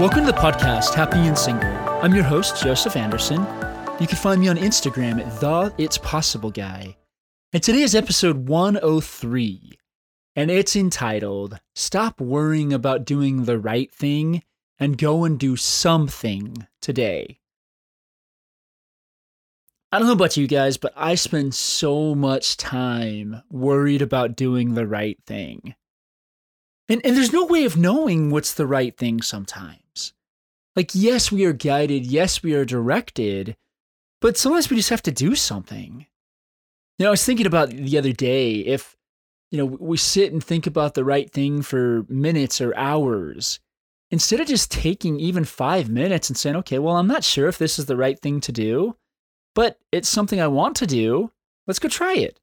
Welcome to the podcast, Happy and Single. I'm your host, Joseph Anderson. You can find me on Instagram at the It's Possible Guy. And today is episode 103, and it's entitled Stop Worrying About Doing the Right Thing and Go and Do Something Today. I don't know about you guys, but I spend so much time worried about doing the right thing. And, and there's no way of knowing what's the right thing sometimes. Like, yes, we are guided, yes, we are directed, but sometimes we just have to do something. You know, I was thinking about the other day if, you know, we sit and think about the right thing for minutes or hours, instead of just taking even five minutes and saying, okay, well, I'm not sure if this is the right thing to do, but it's something I want to do. Let's go try it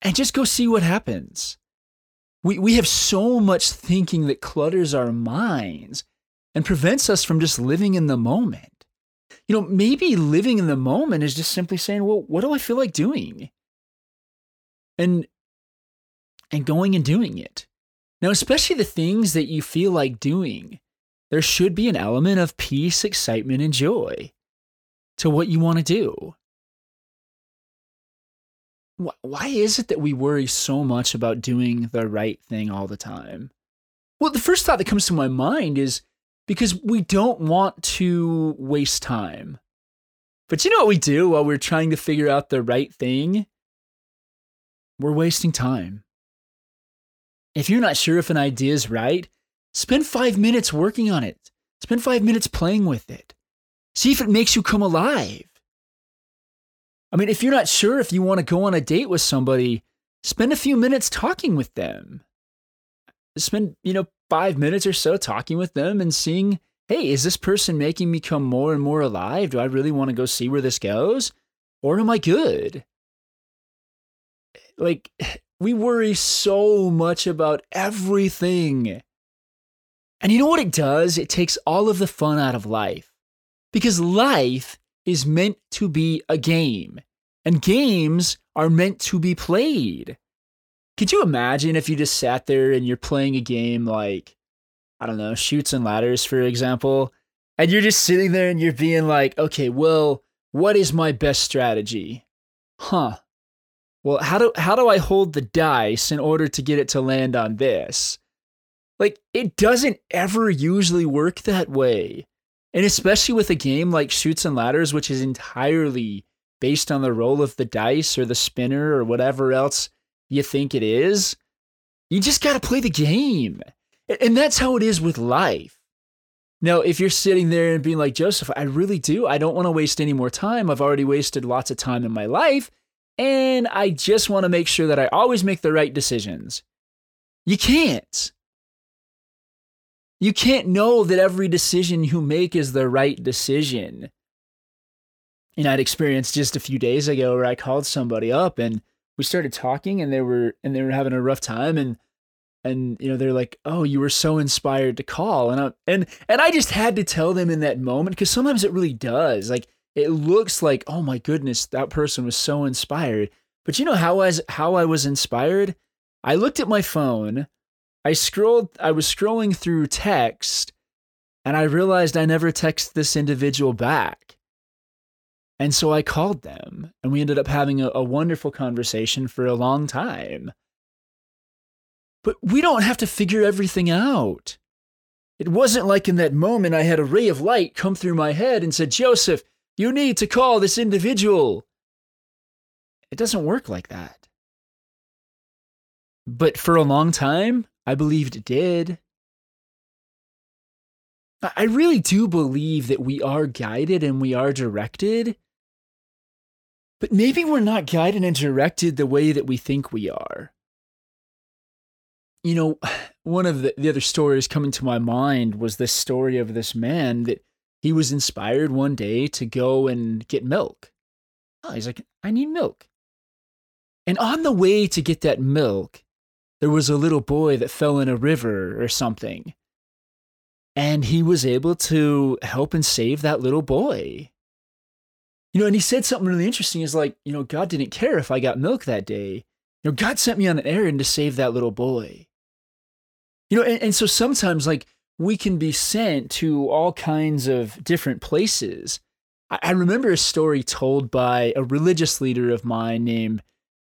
and just go see what happens. We, we have so much thinking that clutters our minds and prevents us from just living in the moment. You know, maybe living in the moment is just simply saying, well, what do I feel like doing? And and going and doing it. Now, especially the things that you feel like doing, there should be an element of peace, excitement, and joy to what you want to do. Why is it that we worry so much about doing the right thing all the time? Well, the first thought that comes to my mind is because we don't want to waste time. But you know what we do while we're trying to figure out the right thing? We're wasting time. If you're not sure if an idea is right, spend five minutes working on it. Spend five minutes playing with it. See if it makes you come alive. I mean, if you're not sure if you want to go on a date with somebody, spend a few minutes talking with them. Spend, you know, five minutes or so talking with them and seeing, hey, is this person making me come more and more alive? Do I really want to go see where this goes? Or am I good? Like, we worry so much about everything. And you know what it does? It takes all of the fun out of life. Because life is meant to be a game, and games are meant to be played. Could you imagine if you just sat there and you're playing a game like, I don't know, Chutes and Ladders, for example, and you're just sitting there and you're being like, okay, well, what is my best strategy? Huh. Well, how do how do I hold the dice in order to get it to land on this? Like it doesn't ever usually work that way. And especially with a game like Chutes and Ladders, which is entirely based on the roll of the dice or the spinner or whatever else you think it is, you just got to play the game. And that's how it is with life. Now, if you're sitting there and being like, Joseph, I really do. I don't want to waste any more time. I've already wasted lots of time in my life. And I just want to make sure that I always make the right decisions. You can't. You can't know that every decision you make is the right decision. And I'd experienced just a few days ago where I called somebody up and we started talking and they were and they were having a rough time and and you know they're like, "Oh, you were so inspired to call." And I and and I just had to tell them in that moment because sometimes it really does. Like it looks like, "Oh my goodness, that person was so inspired." But you know how I was, how I was inspired? I looked at my phone I scrolled, I was scrolling through text and I realized I never texted this individual back. And so I called them and we ended up having a, a wonderful conversation for a long time. But we don't have to figure everything out. It wasn't like in that moment I had a ray of light come through my head and said, Joseph, you need to call this individual. It doesn't work like that. But for a long time, I believed it did. I really do believe that we are guided and we are directed, but maybe we're not guided and directed the way that we think we are. You know, one of the, the other stories coming to my mind was this story of this man that he was inspired one day to go and get milk. Oh, he's like, I need milk. And on the way to get that milk, there was a little boy that fell in a river or something. And he was able to help and save that little boy. You know, and he said something really interesting is like, you know, God didn't care if I got milk that day. You know, God sent me on an errand to save that little boy. You know, and, and so sometimes like we can be sent to all kinds of different places. I, I remember a story told by a religious leader of mine named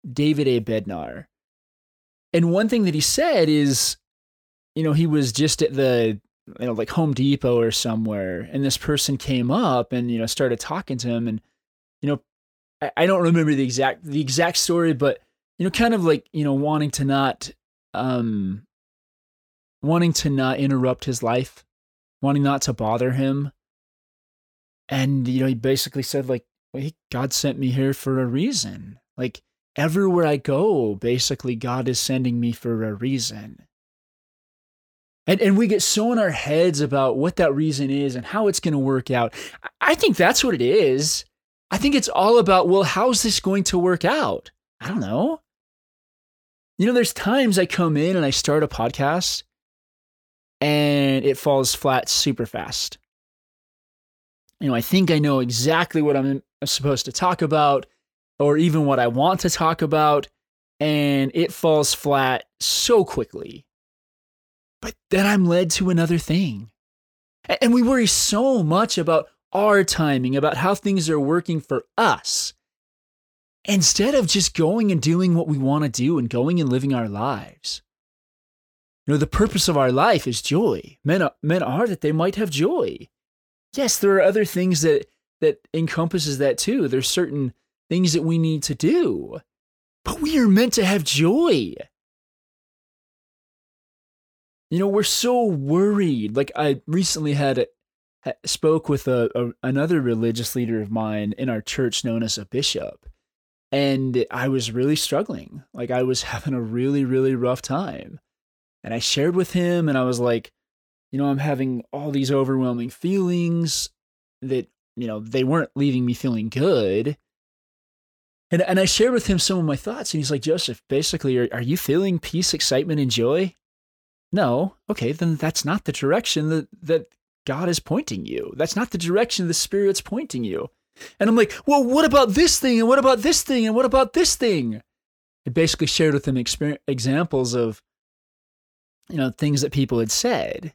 David A. Bednar. And one thing that he said is, you know, he was just at the, you know, like Home Depot or somewhere, and this person came up and, you know, started talking to him. And, you know, I, I don't remember the exact the exact story, but you know, kind of like, you know, wanting to not um wanting to not interrupt his life, wanting not to bother him. And, you know, he basically said, like, well, God sent me here for a reason. Like, everywhere I go, basically, God is sending me for a reason. And, and we get so in our heads about what that reason is and how it's going to work out. I think that's what it is. I think it's all about, well, how's this going to work out? I don't know. You know, there's times I come in and I start a podcast and it falls flat super fast. You know, I think I know exactly what I'm supposed to talk about or even what I want to talk about, and it falls flat so quickly. But then I'm led to another thing. And we worry so much about our timing, about how things are working for us, instead of just going and doing what we want to do and going and living our lives. You know, the purpose of our life is joy. Men are, men are that they might have joy. Yes, there are other things that that encompasses that too. There's certain things that we need to do. But we are meant to have joy. You know, we're so worried. Like I recently had spoke with a, a another religious leader of mine in our church known as a bishop. And I was really struggling. Like I was having a really really rough time. And I shared with him, and I was like, you know, I'm having all these overwhelming feelings that, you know, they weren't leaving me feeling good. And, and I shared with him some of my thoughts, and he's like, Joseph, basically, are, are you feeling peace, excitement, and joy? No. Okay, then that's not the direction that, that God is pointing you. That's not the direction the Spirit's pointing you. And I'm like, well, what about this thing? And what about this thing? And what about this thing? I basically shared with him examples of you know, things that people had said.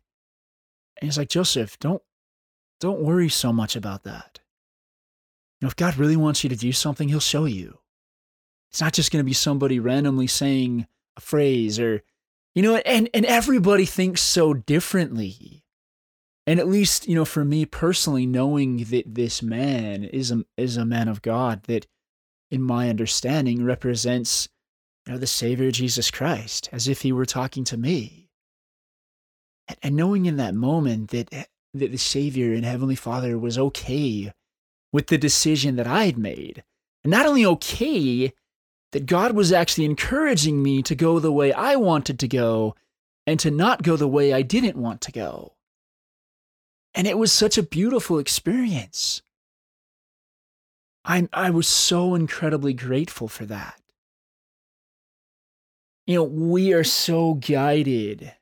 And he's like, Joseph, don't don't worry so much about that. You know, if God really wants you to do something, he'll show you. It's not just going to be somebody randomly saying a phrase or you know, and and everybody thinks so differently. And at least, you know, for me personally, knowing that this man is a is a man of God that in my understanding represents you know, the Savior Jesus Christ, as if he were talking to me and knowing in that moment that eh, that the Savior and Heavenly Father was okay with the decision that I had made. And not only okay, that God was actually encouraging me to go the way I wanted to go and to not go the way I didn't want to go. And it was such a beautiful experience. I, I was so incredibly grateful for that. You know, we are so guided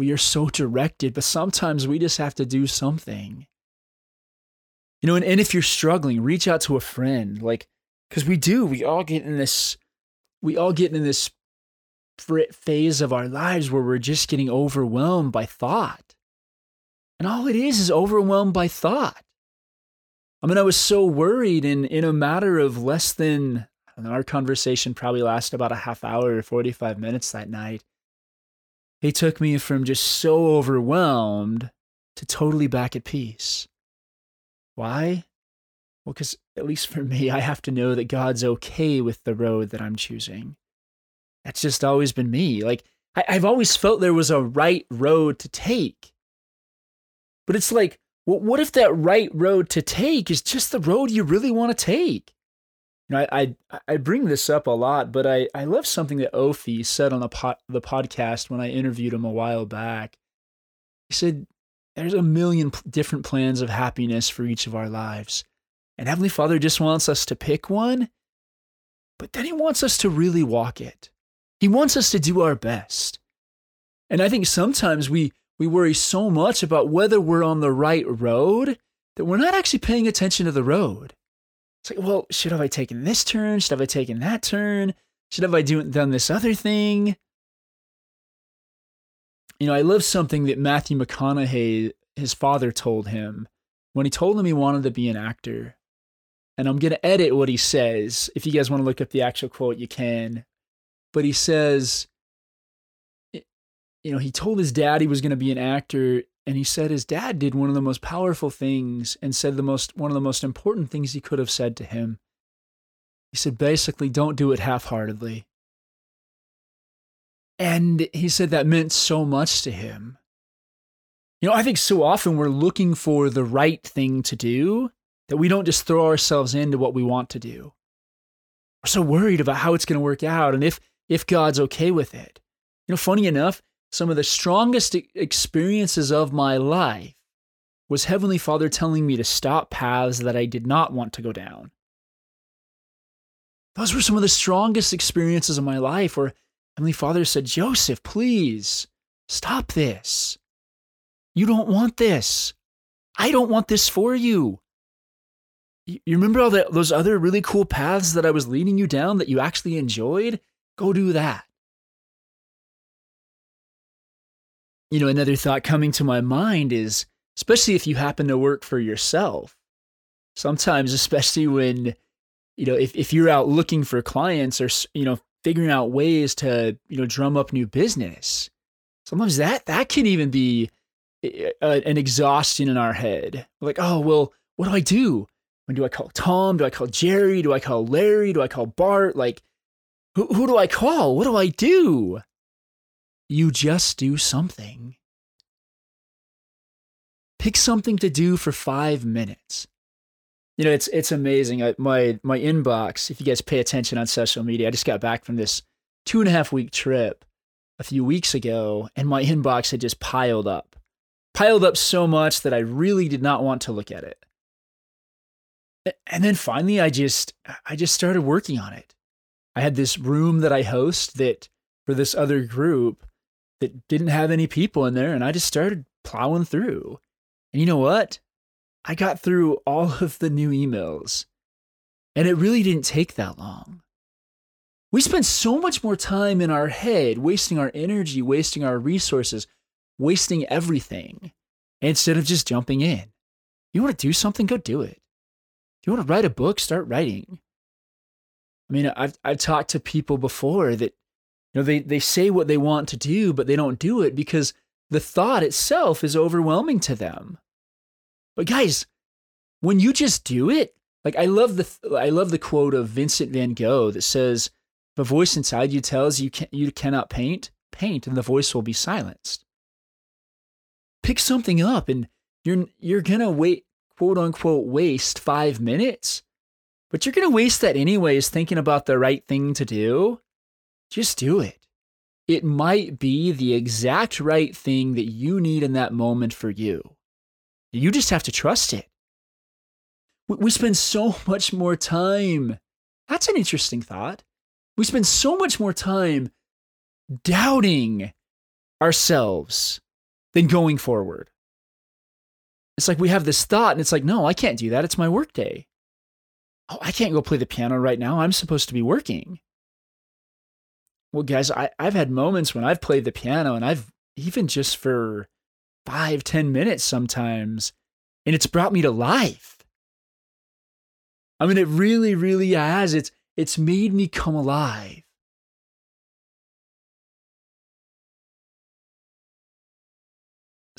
we are so directed, but sometimes we just have to do something. You know, and, and if you're struggling, reach out to a friend. Like, because we do, we all get in this, we all get in this phase of our lives where we're just getting overwhelmed by thought. And all it is is overwhelmed by thought. I mean, I was so worried, and in a matter of less than, our conversation probably lasted about a half hour or 45 minutes that night. He took me from just so overwhelmed to totally back at peace. Why? Well, because at least for me, I have to know that God's okay with the road that I'm choosing. That's just always been me. Like, I, have always felt there was a right road to take. But it's like, well, what if that right road to take is just the road you really want to take? You know, I, I, I bring this up a lot, but I, I love something that Ophi said on the pod, the podcast when I interviewed him a while back. He said, "There's a million different plans of happiness for each of our lives, and Heavenly Father just wants us to pick one, but then He wants us to really walk it. He wants us to do our best. And I think sometimes we we worry so much about whether we're on the right road that we're not actually paying attention to the road." It's like, well, should have I taken this turn? Should have I taken that turn? Should have I do, done this other thing? You know, I love something that Matthew McConaughey, his father, told him when he told him he wanted to be an actor. And I'm going to edit what he says. If you guys want to look up the actual quote, you can. But he says, you know, he told his dad he was going to be an actor. And he said his dad did one of the most powerful things and said the most, one of the most important things he could have said to him. He said, basically, don't do it half heartedly. And he said that meant so much to him. You know, I think so often we're looking for the right thing to do that we don't just throw ourselves into what we want to do. We're so worried about how it's going to work out and if if God's okay with it. You know, funny enough, some of the strongest experiences of my life was Heavenly Father telling me to stop paths that I did not want to go down. Those were some of the strongest experiences of my life where Heavenly Father said, Joseph, please stop this. You don't want this. I don't want this for you. You remember all that, those other really cool paths that I was leading you down that you actually enjoyed? Go do that. You know, another thought coming to my mind is especially if you happen to work for yourself, sometimes, especially when, you know, if, if you're out looking for clients or, you know, figuring out ways to, you know, drum up new business, sometimes that, that can even be uh, an exhaustion in our head. like, oh, well, what do I do? When do I call Tom? Do I call Jerry? Do I call Larry? Do I call Bart? Like, who, who do I call? What do I do? You just do something. Pick something to do for five minutes. You know, it's it's amazing. I, my my inbox. If you guys pay attention on social media, I just got back from this two and a half week trip a few weeks ago, and my inbox had just piled up piled up so much that I really did not want to look at it. And then finally I just I just started working on it. I had this room that I host that for this other group that didn't have any people in there and I just started plowing through. And you know what? I got through all of the new emails. And it really didn't take that long. We spend so much more time in our head, wasting our energy, wasting our resources, wasting everything instead of just jumping in. You want to do something, go do it. You want to write a book, start writing. I mean, I've I've talked to people before that you know they they say what they want to do, but they don't do it because the thought itself is overwhelming to them. But guys, when you just do it, like I love the I love the quote of Vincent van Gogh that says, "The voice inside you tells you can you cannot paint, paint, and the voice will be silenced." pick something up and you're you're gonna wait quote unquote waste five minutes but you're gonna waste that anyways thinking about the right thing to do. Just do it. It might be the exact right thing that you need in that moment for you. You just have to trust it. We spend so much more time that's an interesting thought. We spend so much more time doubting ourselves than going forward. It's like we have this thought, and it's like, no, I can't do that. It's my work day. Oh, I can't go play the piano right now. I'm supposed to be working. Well, guys, I, I've had moments when I've played the piano, and I've even just for five, ten minutes sometimes, and it's brought me to life. I mean, it really, really has. It's it's made me come alive.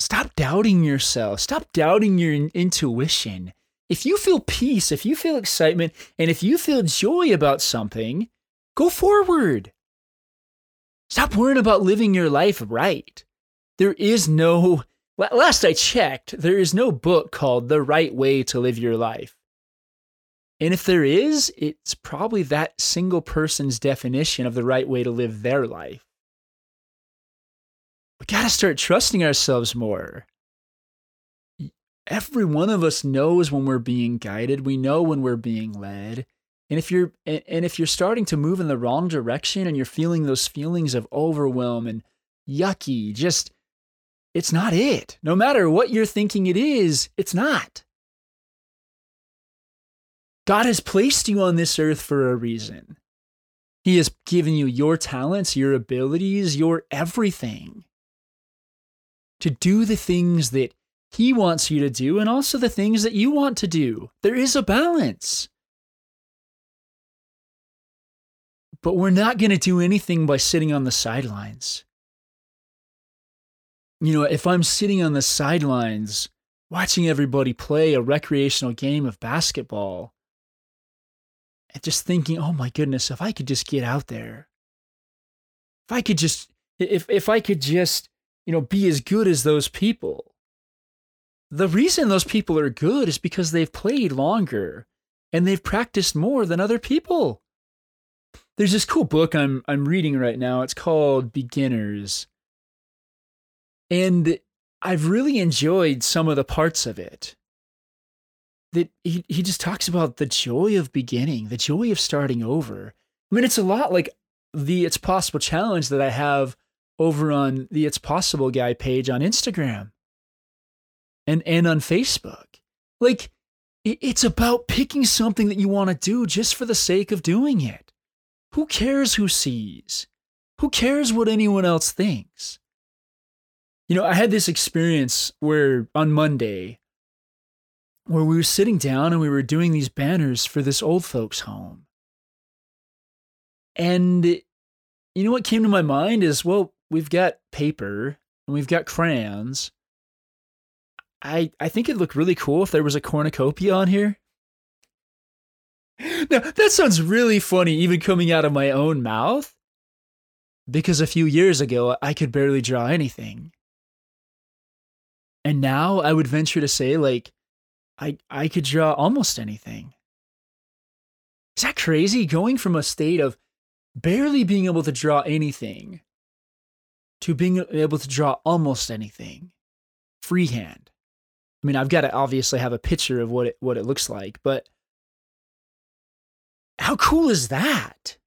Stop doubting yourself. Stop doubting your intuition. If you feel peace, if you feel excitement, and if you feel joy about something, go forward. Stop worrying about living your life right. There is no, last I checked, there is no book called The Right Way to Live Your Life. And if there is, it's probably that single person's definition of the right way to live their life we got to start trusting ourselves more. Every one of us knows when we're being guided. We know when we're being led. And if you're and if you're starting to move in the wrong direction and you're feeling those feelings of overwhelm and yucky, just it's not it. No matter what you're thinking it is, it's not. God has placed you on this earth for a reason. He has given you your talents, your abilities, your everything. To do the things that He wants you to do and also the things that you want to do. There is a balance. But we're not going to do anything by sitting on the sidelines. You know, if I'm sitting on the sidelines watching everybody play a recreational game of basketball and just thinking, oh my goodness, if I could just get out there, if I could just, if, if I could just, you know, be as good as those people. The reason those people are good is because they've played longer and they've practiced more than other people. There's this cool book I'm I'm reading right now. It's called Beginners. And I've really enjoyed some of the parts of it. That he, he just talks about the joy of beginning, the joy of starting over. I mean, it's a lot like the It's Possible challenge that I have over on the It's Possible guy page on Instagram and, and on Facebook. Like, it's about picking something that you want to do just for the sake of doing it. Who cares who sees? Who cares what anyone else thinks? You know, I had this experience where on Monday, where we were sitting down and we were doing these banners for this old folks' home. And you know what came to my mind is well, we've got paper and we've got crayons. I I think it'd look really cool if there was a cornucopia on here. Now, that sounds really funny, even coming out of my own mouth. Because a few years ago, I could barely draw anything. And now I would venture to say, like, I, I could draw almost anything. Is that crazy? Going from a state of barely being able to draw anything to being able to draw almost anything freehand. I mean, I've got to obviously have a picture of what it, what it looks like, but how cool is that?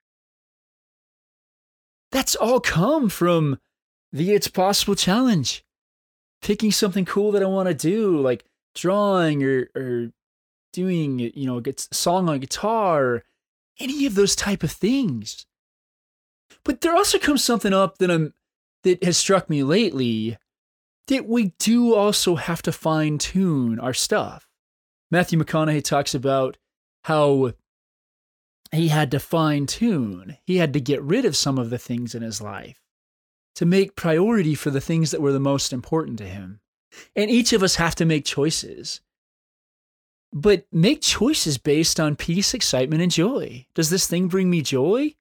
That's all come from the It's Possible challenge. Picking something cool that I want to do, like drawing or, or doing, you know, a song on guitar, any of those type of things. But there also comes something up that I'm that has struck me lately that we do also have to fine tune our stuff. Matthew McConaughey talks about how he had to fine tune. He had to get rid of some of the things in his life to make priority for the things that were the most important to him. And each of us have to make choices. But make choices based on peace, excitement, and joy. Does this thing bring me joy?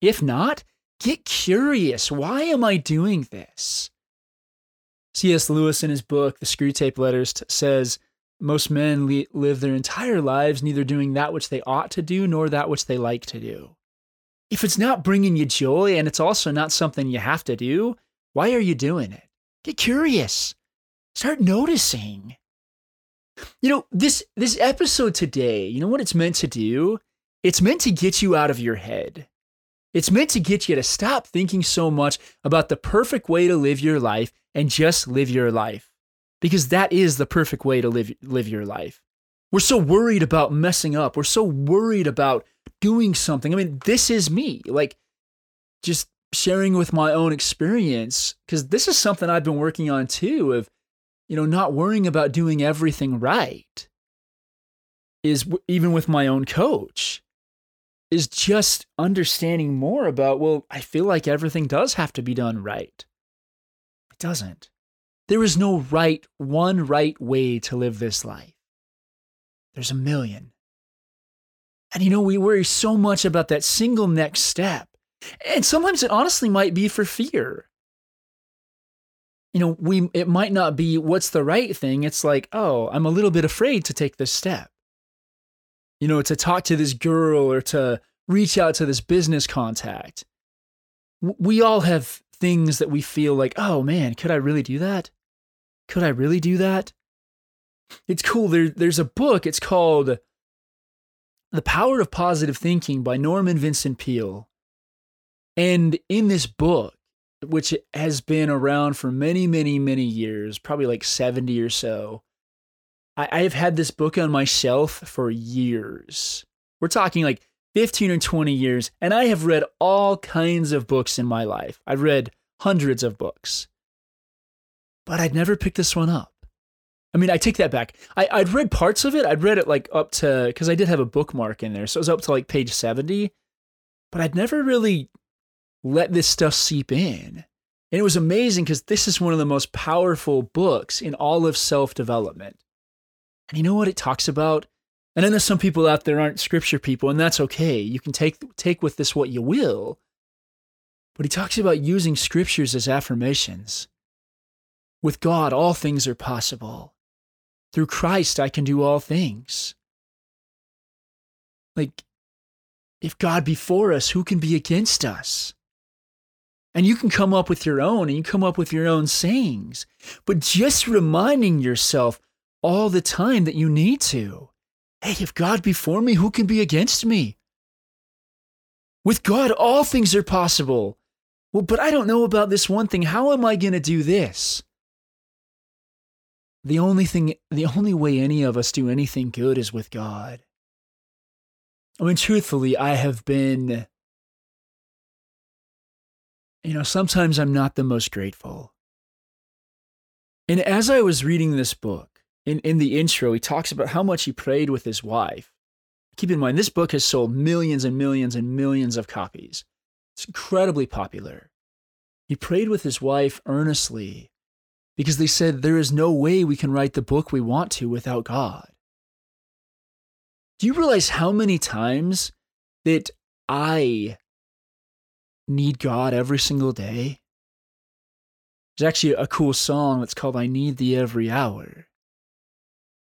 If not, get curious. Why am I doing this? C.S. Lewis, in his book, The Screwtape Letters, says most men li- live their entire lives neither doing that which they ought to do nor that which they like to do. If it's not bringing you joy and it's also not something you have to do, why are you doing it? Get curious. Start noticing. You know, this this episode today, you know what it's meant to do? It's meant to get you out of your head. It's meant to get you to stop thinking so much about the perfect way to live your life and just live your life because that is the perfect way to live live your life. We're so worried about messing up. We're so worried about doing something. I mean, this is me. Like just sharing with my own experience cuz this is something I've been working on too of you know, not worrying about doing everything right. Is even with my own coach is just understanding more about, well, I feel like everything does have to be done right. It doesn't. There is no right, one right way to live this life. There's a million. And you know, we worry so much about that single next step. And sometimes it honestly might be for fear. You know, we it might not be what's the right thing. It's like, oh, I'm a little bit afraid to take this step. You know, to talk to this girl or to reach out to this business contact. We all have things that we feel like, oh man, could I really do that? Could I really do that? It's cool. There, there's a book. It's called The Power of Positive Thinking by Norman Vincent Peale. And in this book, which has been around for many, many, many years, probably like 70 or so, I, have had this book on my shelf for years. We're talking like 15 or 20 years, and I have read all kinds of books in my life. I've read hundreds of books. but I'd never picked this one up. I mean, I take that back. I, I'd read parts of it. I'd read it like up to, because I did have a bookmark in there. So it was up to like page 70, but I'd never really let this stuff seep in. And it was amazing because this is one of the most powerful books in all of self development. And you know what it talks about? And I know some people out there aren't scripture people, and that's okay. You can take, take with this what you will. But he talks about using scriptures as affirmations. With God, all things are possible. Through Christ, I can do all things. Like, if God be for us, who can be against us? And you can come up with your own and you come up with your own sayings, but just reminding yourself all the time that you need to. Hey, if God be for me, who can be against me? With God, all things are possible. Well, but I don't know about this one thing. How am I going to do this? The only thing, the only way any of us do anything good is with God. I mean, truthfully, I have been, you know, sometimes I'm not the most grateful. And as I was reading this book, in, in the intro, he talks about how much he prayed with his wife. Keep in mind, this book has sold millions and millions and millions of copies. It's incredibly popular. He prayed with his wife earnestly because they said, There is no way we can write the book we want to without God. Do you realize how many times that I need God every single day? There's actually a cool song that's called I Need Thee Every Hour.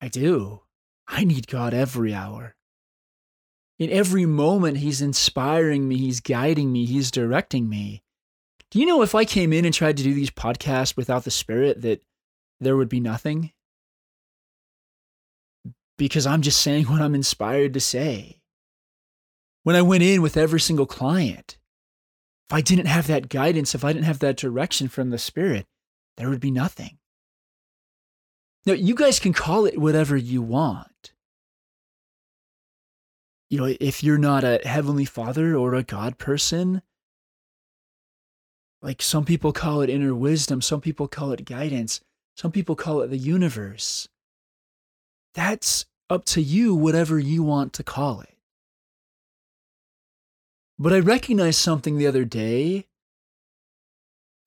I do. I need God every hour. In every moment, He's inspiring me, He's guiding me, He's directing me. Do you know if I came in and tried to do these podcasts without the Spirit, that there would be nothing? Because I'm just saying what I'm inspired to say. When I went in with every single client, if I didn't have that guidance, if I didn't have that direction from the Spirit, there would be nothing. Now, you guys can call it whatever you want. You know, if you're not a Heavenly Father or a God person, like some people call it inner wisdom, some people call it guidance, some people call it the universe. That's up to you, whatever you want to call it. But I recognized something the other day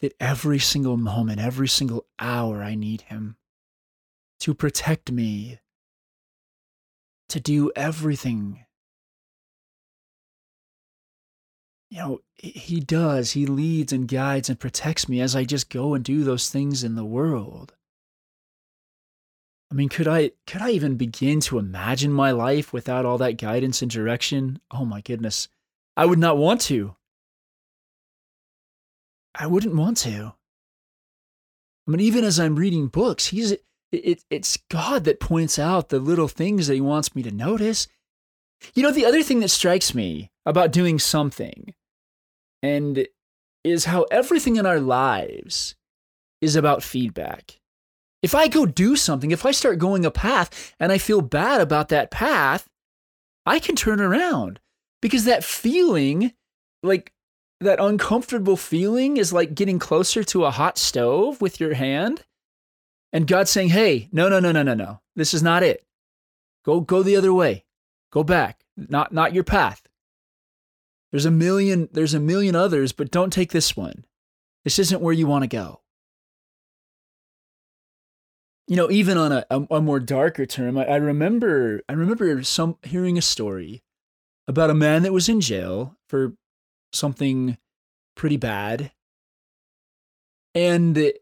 that every single moment, every single hour, I need Him to protect me, to do everything. You know, he does. He leads and guides and protects me as I just go and do those things in the world. I mean, could I could I even begin to imagine my life without all that guidance and direction? Oh my goodness. I would not want to. I wouldn't want to. I mean, even as I'm reading books, he's it, it's God that points out the little things that He wants me to notice. You know, the other thing that strikes me about doing something and is how everything in our lives is about feedback. If I go do something, if I start going a path and I feel bad about that path, I can turn around because that feeling, like that uncomfortable feeling, is like getting closer to a hot stove with your hand and God's saying, "Hey, no, no, no, no, no, no. This is not it. Go go the other way. Go back. Not not your path. There's a million there's a million others, but don't take this one. This isn't where you want to go." You know, even on a, a, a more darker term, I, I remember I remember some hearing a story about a man that was in jail for something pretty bad. And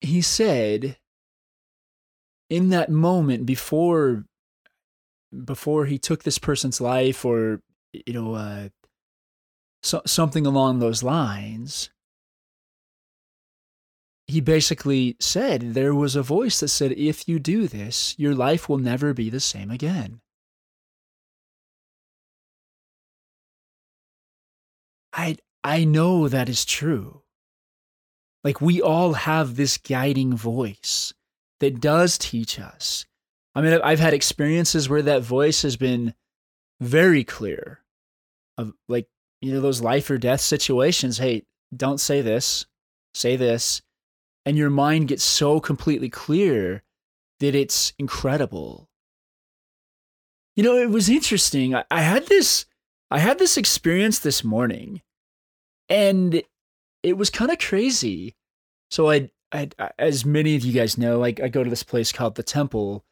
he said in that moment before before he took this person's life or you know uh, so, something along those lines he basically said there was a voice that said if you do this your life will never be the same again i i know that is true. Like we all have this guiding voice that does teach us. I mean, I've had experiences where that voice has been very clear of like, you know, those life or death situations. Hey, don't say this, say this. and your mind gets so completely clear that it's incredible. You know, it was interesting. I, I had this I had this experience this morning and it was kind of crazy. So I, I, as many of you guys know, I, I go to this place called the Temple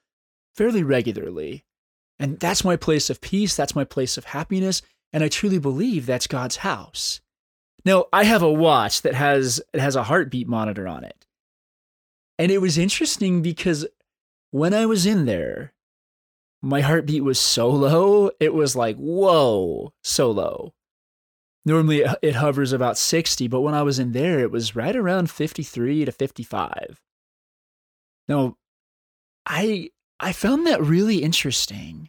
fairly regularly, and that's my place of peace. That's my place of happiness, and I truly believe that's God's house. Now I have a watch that has it has a heartbeat monitor on it, and it was interesting because when I was in there, my heartbeat was so low. It was like whoa, so low. Normally it hovers about 60, but when I was in there, it was right around 53 to 55. Now, I I found that really interesting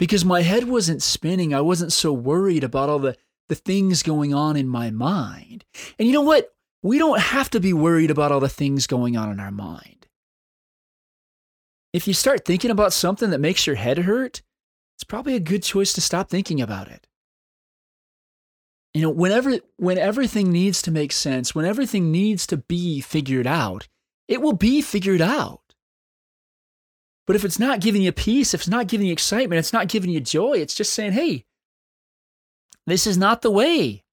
because my head wasn't spinning. I wasn't so worried about all the, the things going on in my mind. And you know what? We don't have to be worried about all the things going on in our mind. If you start thinking about something that makes your head hurt, it's probably a good choice to stop thinking about it you know whenever when everything needs to make sense when everything needs to be figured out it will be figured out. But if it's not giving you peace if it's not giving you excitement it's not giving you joy it's just saying hey this is not the way.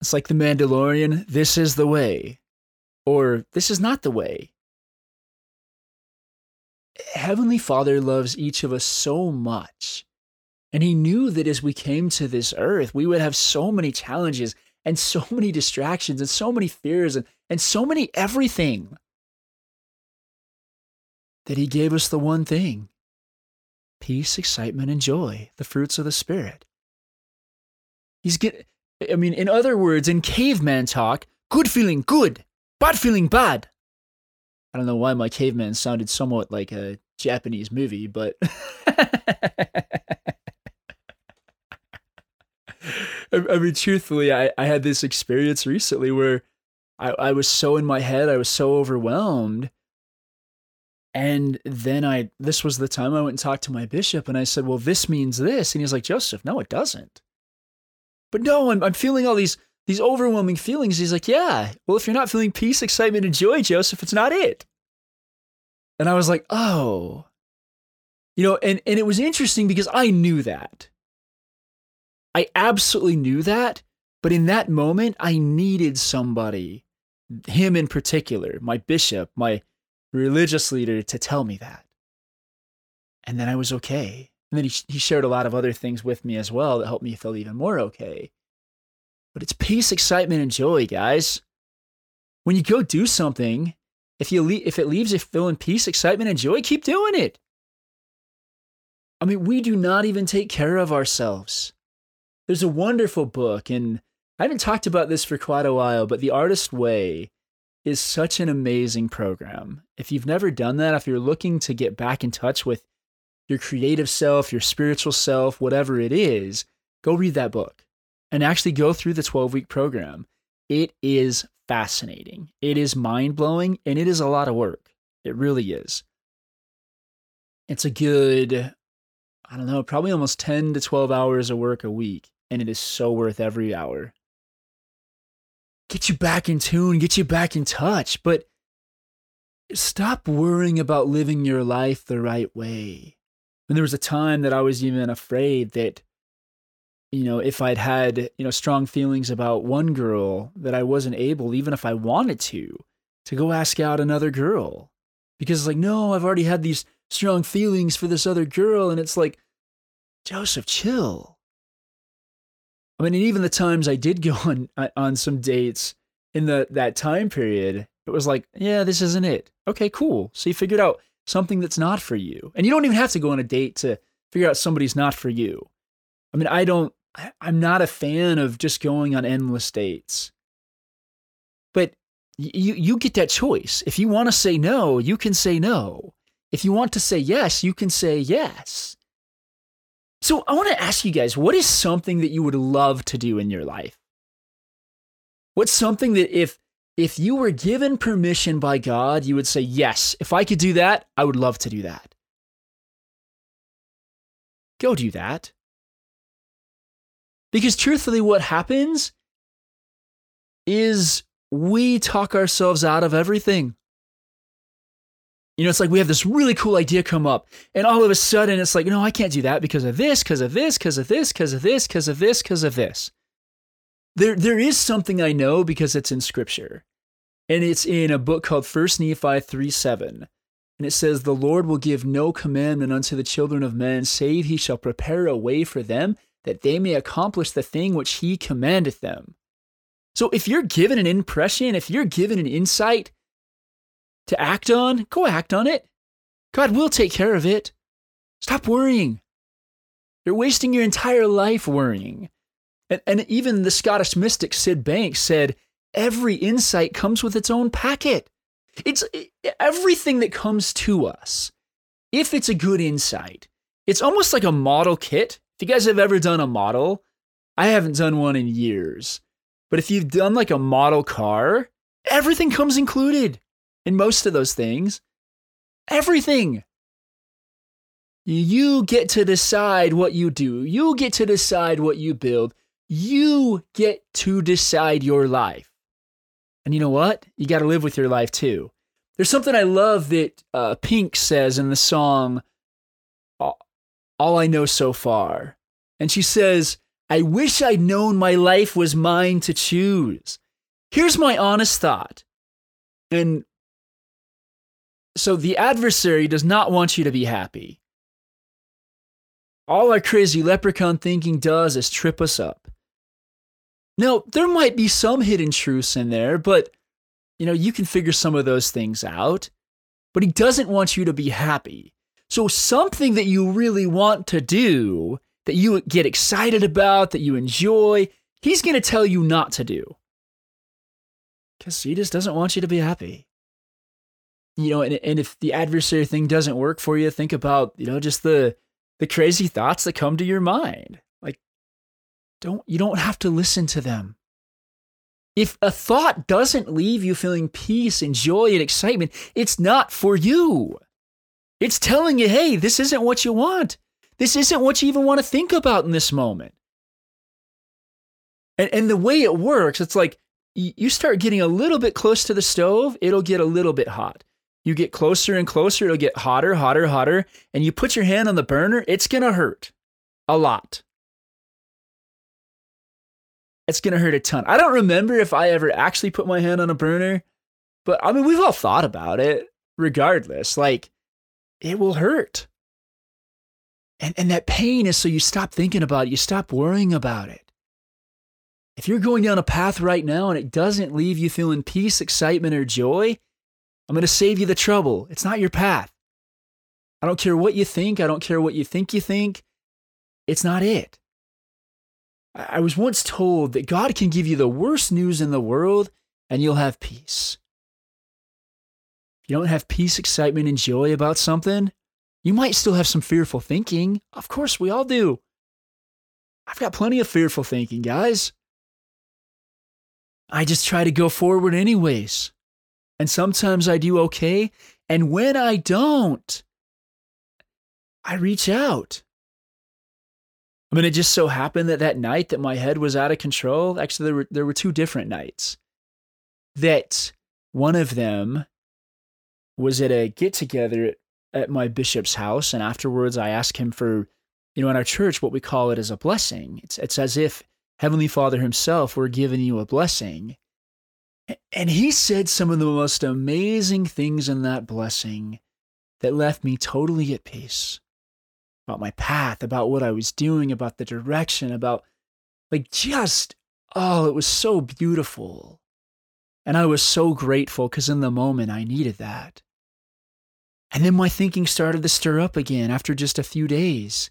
It's like the mandalorian this is the way or this is not the way. Heavenly father loves each of us so much and he knew that as we came to this earth, we would have so many challenges and so many distractions and so many fears and, and so many everything that he gave us the one thing peace, excitement, and joy, the fruits of the Spirit. He's get, I mean, in other words, in caveman talk, good feeling good, bad feeling bad. I don't know why my caveman sounded somewhat like a Japanese movie, but I, mean, truthfully, I, I had this experience recently where I, I was so in my head, I was so overwhelmed. And then I, this was the time I went and talked to my bishop and I said, well, this means this. And he's like, Joseph, no, it doesn't. But no, I'm, I'm feeling all these, these overwhelming feelings. He's like, yeah, well, if you're not feeling peace, excitement, and joy, Joseph, it's not it. And I was like, oh, you know, and, and it was interesting because I knew that. I absolutely knew that, but in that moment, I needed somebody, him in particular, my bishop, my religious leader, to tell me that. And then I was okay. And then he, he shared a lot of other things with me as well that helped me feel even more okay. But it's peace, excitement, and joy, guys. When you go do something, if you le- if it leaves you feeling peace, excitement, and joy, keep doing it. I mean, we do not even take care of ourselves. There's a wonderful book, and I haven't talked about this for quite a while, but The Artist Way is such an amazing program. If you've never done that, if you're looking to get back in touch with your creative self, your spiritual self, whatever it is, go read that book and actually go through the 12 week program. It is fascinating. It is mind blowing and it is a lot of work. It really is. It's a good, I don't know, probably almost 10 to 12 hours of work a week and it is so worth every hour. Get you back in tune, get you back in touch, but stop worrying about living your life the right way. And there was a time that I was even afraid that, you know, if I'd had, you know, strong feelings about one girl, that I wasn't able, even if I wanted to, to go ask out another girl. Because it's like, no, I've already had these strong feelings for this other girl. And it's like, Joseph, chill. I mean, even the times I did go on uh, on some dates in the that time period, it was like, yeah, this isn't it. Okay, cool. So you figured out something that's not for you, and you don't even have to go on a date to figure out somebody's not for you. I mean, I don't. I'm not a fan of just going on endless dates. But you you get that choice. If you want to say no, you can say no. If you want to say yes, you can say yes. So I want to ask you guys, what is something that you would love to do in your life? What's something that if if you were given permission by God, you would say, "Yes, if I could do that, I would love to do that." Go do that. Because truthfully what happens is we talk ourselves out of everything. You know, it's like we have this really cool idea come up, and all of a sudden it's like, no, I can't do that because of this, because of this, because of this, because of this, because of this, because of this. There, there is something I know because it's in scripture. And it's in a book called First Nephi 3 7. And it says, The Lord will give no commandment unto the children of men, save he shall prepare a way for them, that they may accomplish the thing which he commandeth them. So if you're given an impression, if you're given an insight to act on, go act on it. God will take care of it. Stop worrying. You're wasting your entire life worrying. And, and even the Scottish mystic Syd Banks said, every insight comes with its own packet. It's everything that comes to us. If it's a good insight, it's almost like a model kit. If you guys have ever done a model, I haven't done one in years. But if you've done like a model car, everything comes included in most of those things. Everything. You get to decide what you do. You get to decide what you build. You get to decide your life. And you know what? You got to live with your life too. There's something I love that uh, Pink says in the song All I Know So Far. And she says, I wish I'd known my life was mine to choose. Here's my honest thought. And so the adversary does not want you to be happy. All our crazy leprechaun thinking does is trip us up. Now, there might be some hidden truths in there, but you know, you can figure some of those things out. But he doesn't want you to be happy. So something that you really want to do, that you get excited about, that you enjoy, he's going to tell you not to do. Cuz he just doesn't want you to be happy. You know, and, and if the adversary thing doesn't work for you, think about, you know, just the the crazy thoughts that come to your mind. Like don't you don't have to listen to them. If a thought doesn't leave you feeling peace and joy and excitement, it's not for you. It's telling you, hey, this isn't what you want. This isn't what you even want to think about in this moment. And, and the way it works, it's like you start getting a little bit close to the stove, it'll get a little bit hot. You get closer and closer, it'll get hotter, hotter, hotter. And you put your hand on the burner, it's going to hurt a lot it's going to hurt a ton. I don't remember if I ever actually put my hand on a burner, but I mean, we've all thought about it regardless. Like, it will hurt. And, and that pain is so you stop thinking about it, you stop worrying about it. If you're going down a path right now and it doesn't leave you feeling peace, excitement, or joy, I'm going to save you the trouble. It's not your path. I don't care what you think. I don't care what you think you think. It's not it. I was once told that God can give you the worst news in the world and you'll have peace. If you don't have peace, excitement, and joy about something, you might still have some fearful thinking. Of course, we all do. I've got plenty of fearful thinking, guys. I just try to go forward anyways. And sometimes I do okay. And when I don't, I reach out. I mean, it just so happened that that night that my head was out of control, actually, there were, there were two different nights. That one of them was at a get together at my bishop's house. And afterwards, I asked him for, you know, in our church, what we call it as a blessing. It's, it's as if Heavenly Father Himself were giving you a blessing. And he said some of the most amazing things in that blessing that left me totally at peace about my path, about what I was doing, about the direction, about like just, oh, it was so beautiful. And I was so grateful because in the moment I needed that. And then my thinking started to stir up again after just a few days.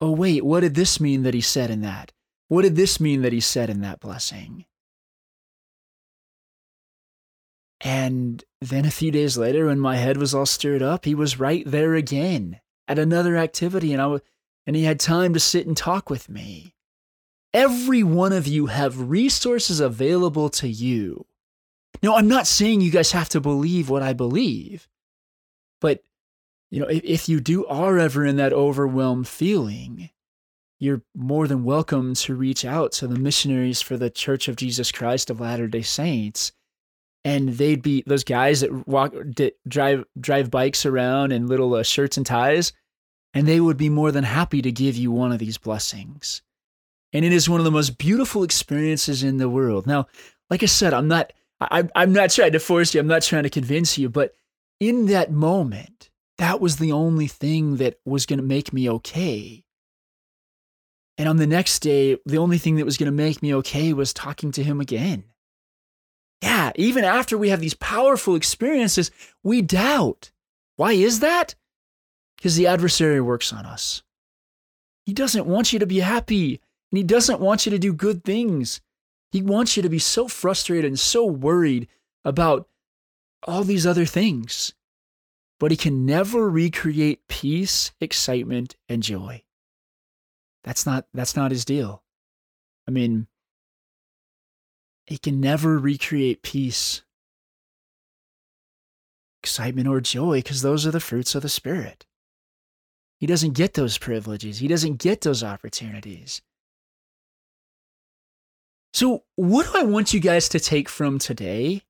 Oh, wait, what did this mean that he said in that? What did this mean that he said in that blessing? And then a few days later, when my head was all stirred up, he was right there again at another activity and I w- and he had time to sit and talk with me. Every one of you have resources available to you. Now, I'm not saying you guys have to believe what I believe, but you know, if, if you do are ever in that overwhelmed feeling, you're more than welcome to reach out to the missionaries for the Church of Jesus Christ of Latter-day Saints. And they'd be those guys that walk, that drive, drive bikes around in little uh, shirts and ties, and they would be more than happy to give you one of these blessings. And it is one of the most beautiful experiences in the world. Now, like I said, I'm not, I, I'm not trying to force you. I'm not trying to convince you, but in that moment, that was the only thing that was going to make me okay. And on the next day, the only thing that was going to make me okay was talking to him again. Yeah, even after we have these powerful experiences, we doubt. Why is that? Because the adversary works on us. He doesn't want you to be happy, and he doesn't want you to do good things. He wants you to be so frustrated and so worried about all these other things. But he can never recreate peace, excitement, and joy. That's not that's not his deal. I mean, he can never recreate peace, excitement, or joy because those are the fruits of the Spirit. He doesn't get those privileges, he doesn't get those opportunities. So, what do I want you guys to take from today?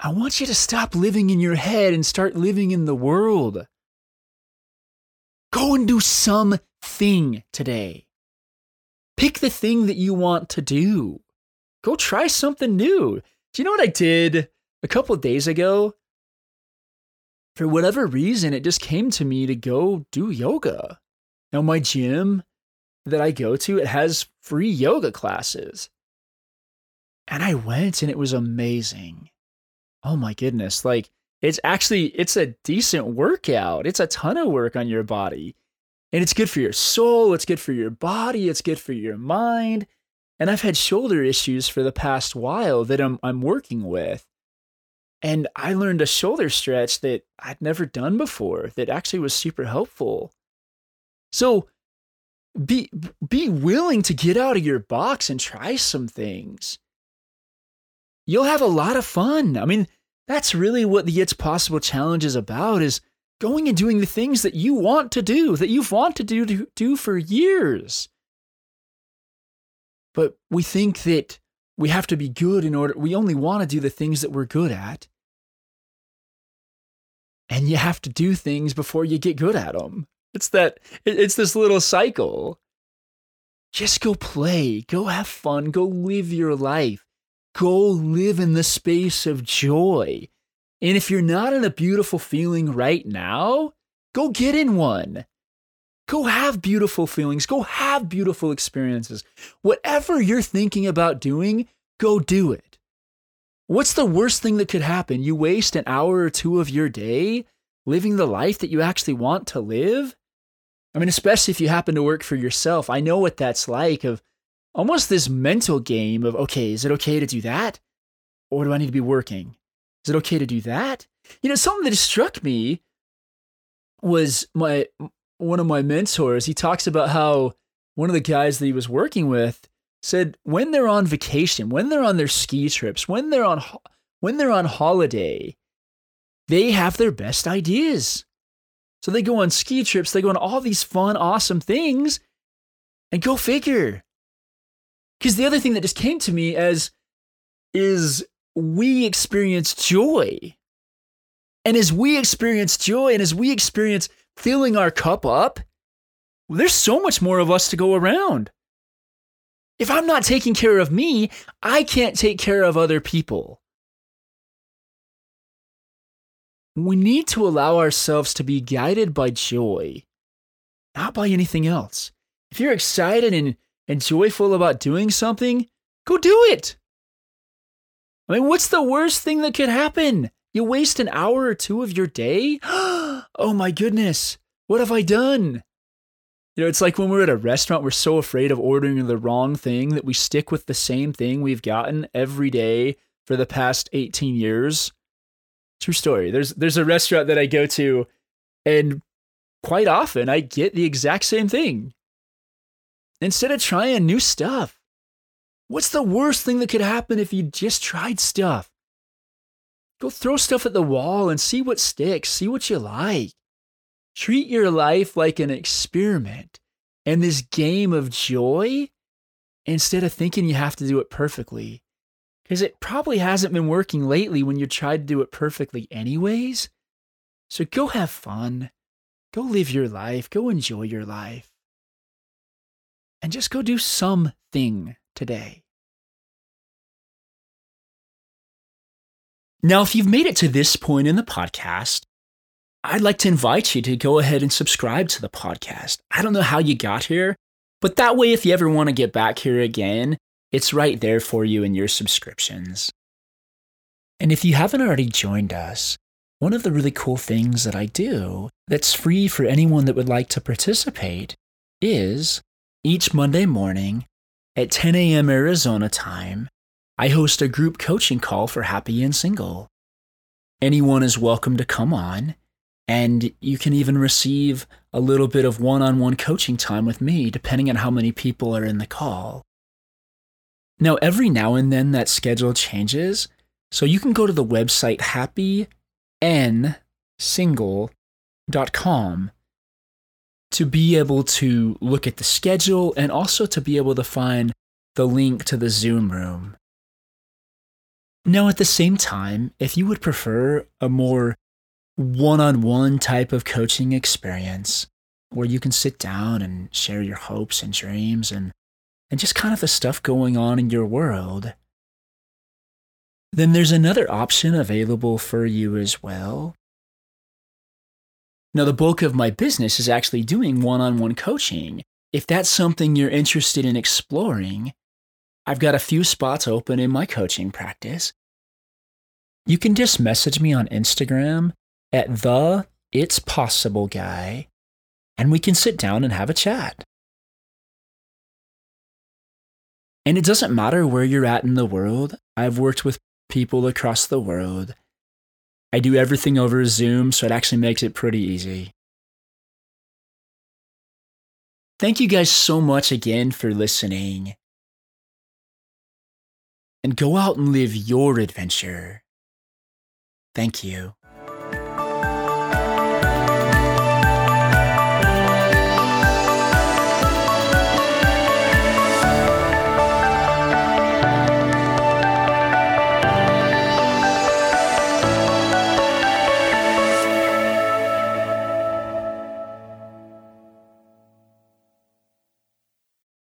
I want you to stop living in your head and start living in the world. Go and do something today. Pick the thing that you want to do. Go try something new. Do you know what I did a couple days ago? For whatever reason, it just came to me to go do yoga. Now, my gym that I go to, it has free yoga classes. And I went and it was amazing. Oh my goodness. Like, it's actually it's a decent workout. It's a ton of work on your body. And it's good for your soul, it's good for your body, it's good for your mind. And I've had shoulder issues for the past while that I'm I'm working with. And I learned a shoulder stretch that I'd never done before that actually was super helpful. So be be willing to get out of your box and try some things. You'll have a lot of fun. I mean, that's really what the It's Possible Challenge is about is going and doing the things that you want to do, that you've wanted to do, do for years. But we think that we have to be good in order, we only want to do the things that we're good at. And you have to do things before you get good at them. It's that, it's this little cycle. Just go play, go have fun, go live your life. Go live in the space of joy. And if you're not in a beautiful feeling right now, go get in one. Go have beautiful feelings. Go have beautiful experiences. Whatever you're thinking about doing, go do it. What's the worst thing that could happen? You waste an hour or two of your day living the life that you actually want to live? I mean, especially if you happen to work for yourself. I know what that's like of almost this mental game of okay, is it okay to do that? Or do I need to be working? Is it okay to do that? You know, something that struck me was my one of my mentors. He talks about how one of the guys that he was working with said when they're on vacation, when they're on their ski trips, when they're on when they're on holiday, they have their best ideas. So they go on ski trips, they go on all these fun, awesome things, and go figure. Because the other thing that just came to me as is we experience joy. And as we experience joy and as we experience filling our cup up, there's so much more of us to go around. If I'm not taking care of me, I can't take care of other people. We need to allow ourselves to be guided by joy, not by anything else. If you're excited and and joyful about doing something, go do it. I mean, what's the worst thing that could happen? You waste an hour or two of your day? oh my goodness, what have I done? You know, it's like when we're at a restaurant, we're so afraid of ordering the wrong thing that we stick with the same thing we've gotten every day for the past 18 years. True story. There's there's a restaurant that I go to and quite often I get the exact same thing instead of trying new stuff. What's the worst thing that could happen if you just tried stuff? Go throw stuff at the wall and see what sticks, see what you like. Treat your life like an experiment and this game of joy instead of thinking you have to do it perfectly. Because it probably hasn't been working lately when you tried to do it perfectly, anyways. So go have fun. Go live your life. Go enjoy your life. And just go do something today. Now, if you've made it to this point in the podcast, I'd like to invite you to go ahead and subscribe to the podcast. I don't know how you got here, but that way, if you ever want to get back here again, it's right there for you in your subscriptions. And if you haven't already joined us, one of the really cool things that I do that's free for anyone that would like to participate is each Monday morning at 10 a.m. Arizona time, I host a group coaching call for happy and single. Anyone is welcome to come on, and you can even receive a little bit of one on one coaching time with me, depending on how many people are in the call. Now, every now and then that schedule changes, so you can go to the website happynsingle.com to be able to look at the schedule and also to be able to find the link to the Zoom room. Now, at the same time, if you would prefer a more one on one type of coaching experience where you can sit down and share your hopes and dreams and, and just kind of the stuff going on in your world, then there's another option available for you as well. Now, the bulk of my business is actually doing one on one coaching. If that's something you're interested in exploring, I've got a few spots open in my coaching practice. You can just message me on Instagram at the It's Possible Guy, and we can sit down and have a chat. And it doesn't matter where you're at in the world. I've worked with people across the world I do everything over Zoom, so it actually makes it pretty easy. Thank you guys so much again for listening. And go out and live your adventure. Thank you.